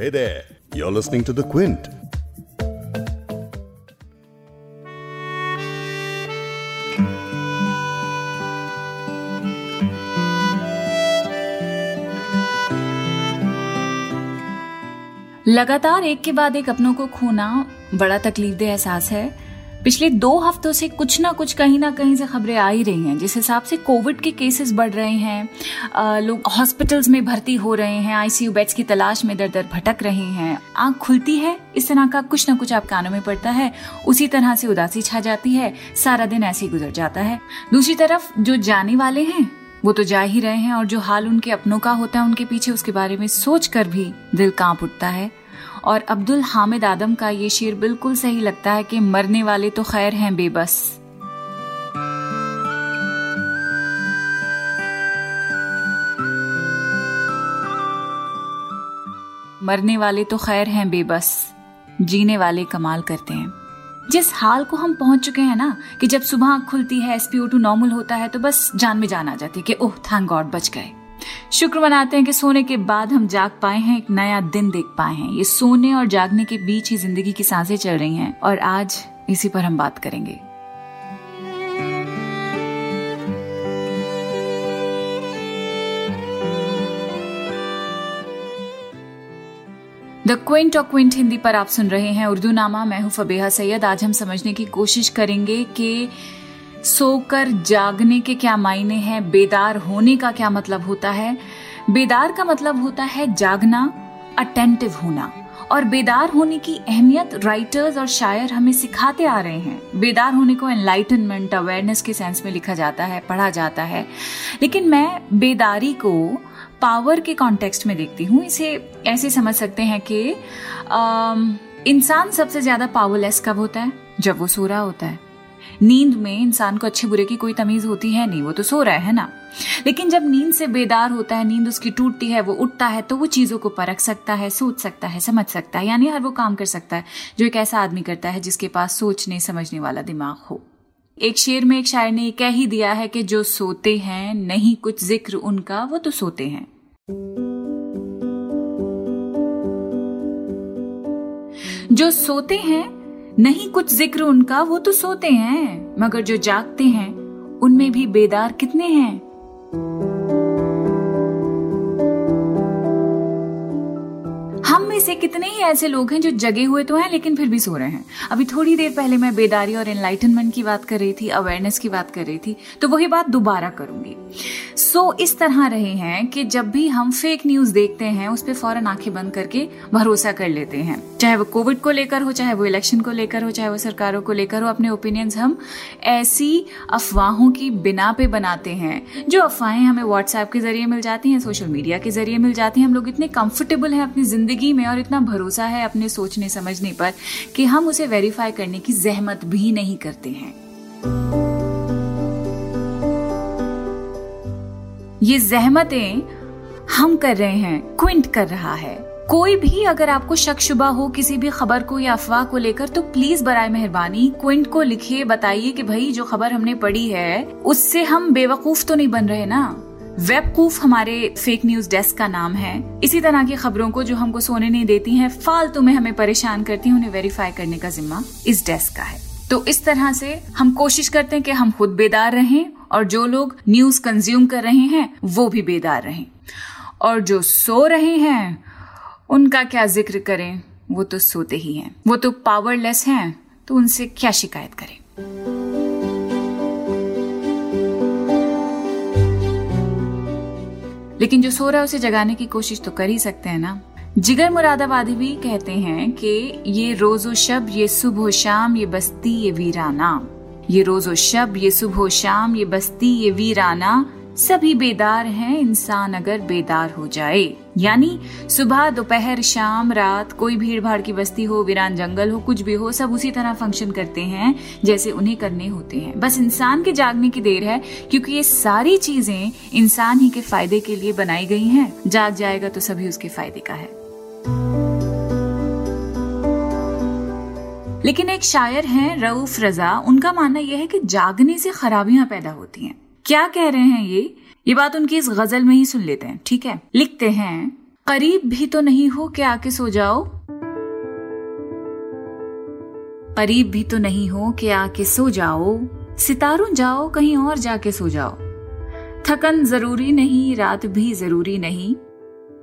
Hey there, you're listening to The Quint. लगातार एक के बाद एक अपनों को खोना बड़ा तकलीफदेह एहसास है पिछले दो हफ्तों से कुछ ना कुछ कहीं ना कहीं से खबरें आ ही रही हैं। जिस हिसाब से कोविड के केसेस बढ़ रहे हैं लोग हॉस्पिटल्स में भर्ती हो रहे हैं आईसीयू बेड्स की तलाश में दर दर भटक रहे हैं। आँख खुलती है, इस तरह का कुछ ना कुछ आप कानों में पड़ता है, उसी तरह से उदासी छा जाती है, सारा दिन ऐसे ही गुजर जाता है। दूसरी तरफ़ जो जाने वाले हैं, वो तो जा ही रहे हैं और जो हाल उनके अपनों का होता है, उनके पीछे उसके बारे में सोच कर भी दिल काँप उठता है। और अब्दुल हामिद आदम का ये शेर बिल्कुल सही लगता है कि मरने वाले तो खैर हैं बेबस। मरने वाले तो खैर हैं बेबस। जीने वाले कमाल करते हैं। जिस हाल को हम पहुँच चुके हैं ना, कि जब सुबह खुलती है एसपीओ टू नॉर्मल होता है तो बस जान में जान आ जाती है कि, ओह थैंक गॉड बच गए। शुक्र मनाते हैं कि सोने के बाद हम जाग पाए हैं, एक नया दिन देख पाए हैं। ये सोने और जागने के बीच ही ज़िंदगी की साँसें चल रही हैं और आज इसी पर हम बात करेंगे। द क्विंट और क्विंट हिंदी पर आप सुन रहे हैं उर्दू नामा, मैं हूँ फबेहा सैयद। आज हम समझने की कोशिश करेंगे कि सोकर जागने के क्या मायने हैं? बेदार होने का क्या मतलब होता है? बेदार का मतलब होता है जागना अटेंटिव होना। और बेदार होने की अहमियत राइटर्स और शायर हमें सिखाते आ रहे हैं। बेदार होने को एनलाइटनमेंट अवेयरनेस के सेंस में लिखा जाता है, पढ़ा जाता है। लेकिन मैं बेदारी को पावर के कॉन्टेक्स्ट में देखती हूँ। इसे ऐसे समझ सकते हैं कि इंसान सबसे ज़्यादा पावरलेस कब होता है? जब वो सो रहा होता है। नींद में इंसान को अच्छे बुरे की कोई तमीज होती है नहीं, वो तो सो रहा है ना? लेकिन जब नींद से बेदार होता है, नींद उसकी टूटती है, वो उठता है तो वो चीज़ों को परख सकता है, सोच सकता है, समझ सकता है, यानी हर वो काम कर सकता है, जो एक ऐसा आदमी करता है जिसके पास सोचने, समझने वाला दिमाग हो। एक शेर में एक शायर ने कह ही दिया है कि जो सोते हैं, नहीं कुछ ज़िक्र उनका, वो तो सोते हैं। जो सोते हैं नहीं कुछ ज़िक्र उनका, वो तो सोते हैं, मगर जो जागते हैं, उनमें भी बेदार कितने हैं? हम में से कितने ही ऐसे लोग हैं जो जगे हुए तो हैं, लेकिन फिर भी सो रहे हैं। अभी थोड़ी देर पहले मैं बेदारी और एनलाइटनमेंट की बात कर रही थी अवेयरनेस की बात कर रही थी तो वही बात दोबारा करूँगी। सो so, इस तरह रहे हैं कि जब भी हम फेक न्यूज़ देखते हैं उस पर फ़ौरन आँखें बंद करके भरोसा कर लेते हैं। चाहे वो कोविड को लेकर हो चाहे वो इलेक्शन को लेकर हो चाहे वो सरकारों को लेकर हो अपने ओपिनियंस हम ऐसी अफवाहों की बिना पे बनाते हैं जो अफवाहें हमें व्हाट्सएप के ज़रिए मिल जाती हैं सोशल मीडिया के ज़रिए मिल जाती हैं। हम लोग इतने कंफर्टेबल हैं अपनी ज़िंदगी में और इतना भरोसा है अपने सोचने समझने पर कि हम उसे वेरीफाई करने की जहमत भी नहीं करते हैं। ये जहमतें हम कर रहे हैं, क्विंट कर रहा है। कोई भी अगर आपको शक शुबा हो किसी भी खबर को या अफवाह को लेकर तो प्लीज़ बराए मेहरबानी, क्विंट को लिखिए, बताइए कि भाई जो खबर हमने पढ़ी है, उससे हम बेवकूफ़ तो नहीं बन रहे ना? वेबकूफ हमारे फेक न्यूज़ डेस्क का नाम है। इसी तरह की खबरों को जो हमको सोने नहीं देती हैं, फालतू में हमें परेशान करती हैं, उन्हें वेरीफाई करने का जिम्मा इस डेस्क का है। तो इस तरह से हम कोशिश करते हैं कि हम खुद बेदार रहें और जो लोग न्यूज़ कंज्यूम कर रहे हैं, वो भी बेदार रहें। और जो सो रहे हैं, उनका क्या ज़िक्र करें? वो तो सोते ही हैं। वो तो पावरलेस हैं तो उनसे क्या शिकायत करें? लेकिन जो सो रहा है, उसे जगाने की कोशिश तो कर ही सकते हैं ना। जिगर मुरादाबादी भी कहते हैं कि ये रोजो शब, ये सुबह शाम, ये बस्ती, ये वीराना ये रोजो शब, ये सुबह शाम, ये बस्ती, ये वीराना, सभी बेदार हैं, इंसान अगर बेदार हो जाए। यानी सुबह, दोपहर, शाम, रात, कोई भीड़ भाड़ की बस्ती हो, वीरान जंगल हो, कुछ भी हो, सब उसी तरह फ़ंक्शन करते हैं, जैसे उन्हें करने होते हैं। बस इंसान के जागने की देर है, क्योंकि ये सारी चीज़ें इंसान ही के फ़ायदे के लिए बनाई गई हैं। जाग जाएगा तो सभी उसके फ़ायदे का है। लेकिन एक शायर हैं, रऊफ रजा। उनका मानना यह है कि जागने से खराबियाँ पैदा होती हैं। क्या कह रहे हैं ये? ये बात उनकी इस गज़ल में ही सुन लेते हैं, ठीक है? लिखते हैं, करीब भी तो नहीं हो कि आके सो जाओ। करीब भी तो नहीं हो कि आके सो जाओ। सितारों जाओ, कहीं और जाके सो जाओ। थकन ज़रूरी नहीं, रात भी ज़रूरी नहीं।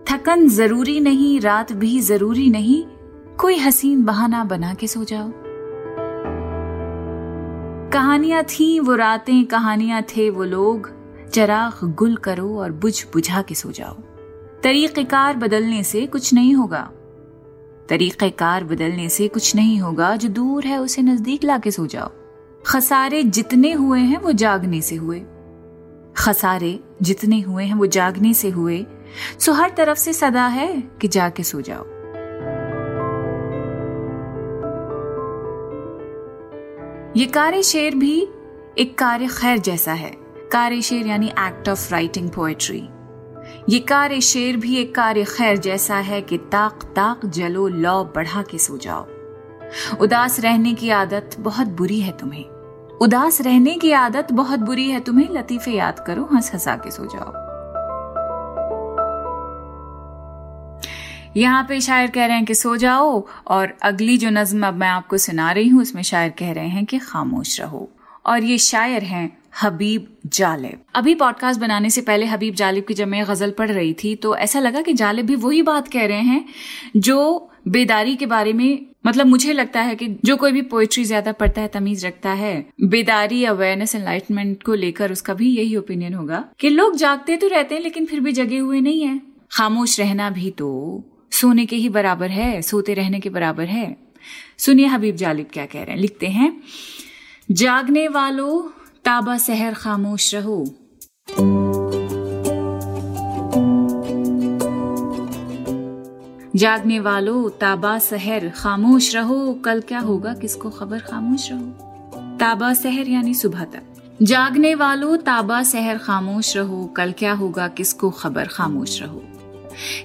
थकन ज़रूरी नहीं, रात भी ज़रूरी नहीं। कोई हसीन बहाना बना के सो जाओ। कहानियाँ थी वो रातें, कहानियाँ थे वो लोग। चराग गुल करो और बुझ बुझा के सो जाओ। तरीक़ेकार बदलने से कुछ नहीं होगा। तरीक़ेकार बदलने से कुछ नहीं होगा। जो दूर है उसे नज़दीक लाके सो जाओ। खसारे जितने हुए हैं वो जागने से हुए। खसारे जितने हुए हैं वो जागने से हुए। सो हर तरफ़ से सदा है कि जाके सो जाओ। ये कार्य शेर भी एक कार्य खैर जैसा है। कार्य शेर यानी एक्ट ऑफ़ राइटिंग पोएट्री ये कार्य शेर भी एक कार्य खैर जैसा है कि ताक ताक जलो, लौ बढ़ा के सो जाओ। उदास रहने की आदत बहुत बुरी है तुम्हें। उदास रहने की आदत बहुत बुरी है तुम्हें, लतीफे याद करो हंस हंसा के सो जाओ। यहाँ पे शायर कह रहे हैं कि सो जाओ, और अगली जो नज्म अब मैं आपको सुना रही हूँ, उसमें शायर कह रहे हैं कि खामोश रहो। और ये शायर हैं हबीब जालिब। अभी पॉडकास्ट बनाने से पहले हबीब जालिब की जब मैं गज़ल पढ़ रही थी तो ऐसा लगा कि जालिब भी वही बात कह रहे हैं जो बेदारी के बारे में मतलब मुझे लगता है कि जो कोई भी पोइट्री ज़्यादा पढ़ता है, तमीज रखता है। बेदारी अवेयरनेस एनलाइटमेंट को लेकर उसका भी यही ओपिनियन होगा कि लोग जागते तो रहते हैं, लेकिन फिर भी जगे हुए नहीं है। खामोश रहना भी तो सोने के ही बराबर है, सोते रहने के बराबर है। सुनिए हबीब जालिब क्या कह रहे हैं। लिखते हैं, जागने वालों ताबा सहर खामोश रहो। जागने वालों ताबा सहर खामोश रहो। कल क्या होगा? किसको खबर? खामोश रहो। ताबा सहर यानी सुबह तक। जागने वालों ताबा सहर खामोश रहो। कल क्या होगा? किसको खबर? खामोश रहो।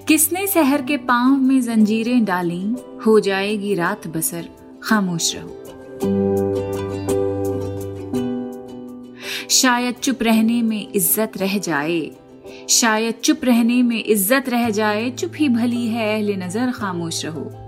किसने शहर के पाँव में जंजीरें डाली? हो जाएगी रात बसर, खामोश रहो। शायद चुप रहने में इज़्ज़त रह जाए, शायद चुप रहने में इज़्ज़त रह जाए, चुप ही भली है अहले नज़र, खामोश रहो।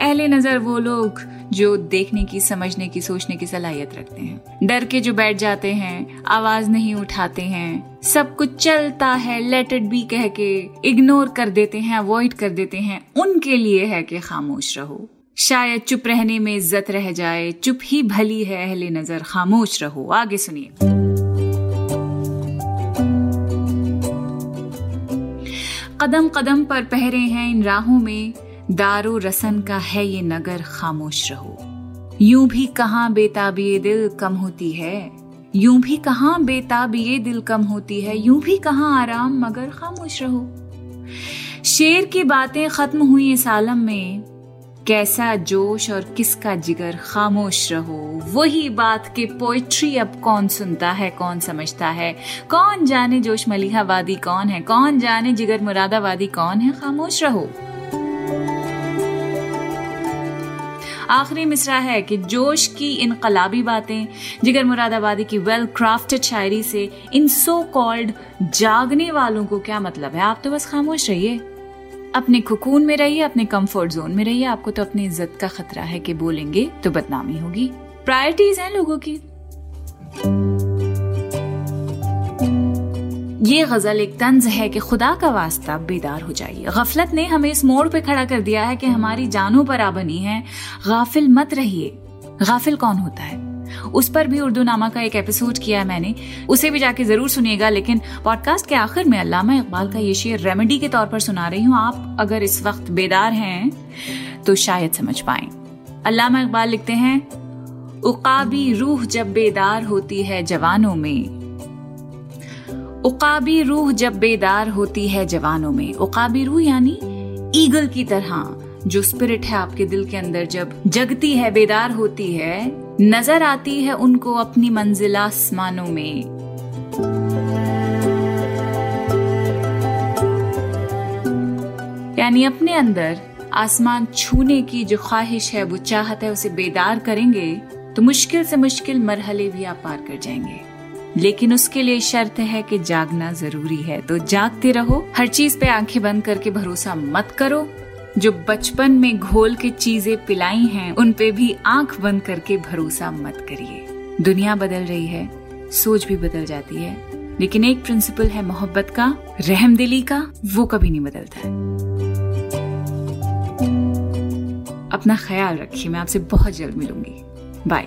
अहले नज़र वो लोग जो देखने की, समझने की, सोचने की सलाहियत रखते हैं। डर के जो बैठ जाते हैं, आवाज़ नहीं उठाते हैं, सब कुछ चलता है लेट इट बी कह के इग्नोर कर देते हैं अवॉइड कर देते हैं, उनके लिए है कि खामोश रहो। शायद चुप रहने में इज़्ज़त रह जाए, चुप ही भली है अहले नज़र, खामोश रहो। आगे सुनिए। कदम कदम पर पहरे हैं इन राहों में दारो रसन का है ये नगर खामोश रहो। यूँ भी कहाँ बेताबी दिल कम होती है? यूँ भी कहाँ बेताबी दिल कम होती है? यूँ भी कहाँ आराम मगर खामोश रहो। शेर की बातें खत्म हुई इस आलम में। कैसा जोश और किसका जिगर खामोश रहो। वही बात के पोइट्री अब कौन सुनता है, कौन समझता है? कौन जाने जोश मलिहावादी कौन है? कौन जाने जिगर मुरादावादी कौन है? खामोश रहो। आखिरी मिसरा है कि जोश की इनकलाबी बातें, जिगर मुरादाबादी की वेल क्राफ्टेड शायरी से इन सो कॉल्ड जागने वालों को क्या मतलब है? आप तो बस खामोश रहिए। अपने खुकून में रहिए, अपने कंफर्ट जोन में रहिए। आपको तो अपनी इज़्ज़त का खतरा है कि बोलेंगे तो बदनामी होगी। प्रायोरिटीज हैं लोगों की। ये गज़ल एक तंज है कि खुदा का वास्ता बेदार हो जाइए। गफलत ने हमें इस मोड़ पे खड़ा कर दिया है कि हमारी जानों पर आ बनी है। गाफिल मत रहिए। गाफिल कौन होता है? उस पर भी उर्दू नामा का एक एपिसोड किया है मैंने। उसे भी जाके ज़रूर सुनिएगा, लेकिन पॉडकास्ट के आखिर में अल्लामा इकबाल का ये शेर रेमेडी के तौर पर सुना रही हूँ। आप अगर इस वक्त बेदार हैं तो शायद समझ पाए। अल्लामा इकबाल लिखते हैं, उकाबी रूह जब बेदार होती है जवानों में उकाबी रूह जब बेदार होती है जवानों में। उकाबी रूह यानी ईगल की तरह, जो स्पिरिट है आपके दिल के अंदर जब जगती है, बेदार होती है, नज़र आती है उनको अपनी मंजिल आसमानों में। यानी अपने अंदर आसमान छूने की जो ख्वाहिश है, वो चाहत है उसे बेदार करेंगे तो मुश्किल से मुश्किल मरहले भी आप पार कर जाएँगे। लेकिन उसके लिए शर्त है कि जागना ज़रूरी है। तो जागते रहो, हर चीज़ पे आँखें बंद करके भरोसा मत करो। जो बचपन में घोल के चीज़ें पिलाई हैं, उन पे भी आँख बंद करके भरोसा मत करिए। दुनिया बदल रही है, सोच भी बदल जाती है। लेकिन एक प्रिंसिपल है मोहब्बत का, रहम दिली का, वो कभी नहीं बदलता। है अपना ख्याल रखिए, मैं आपसे बहुत जल्द मिलूँगी। बाय।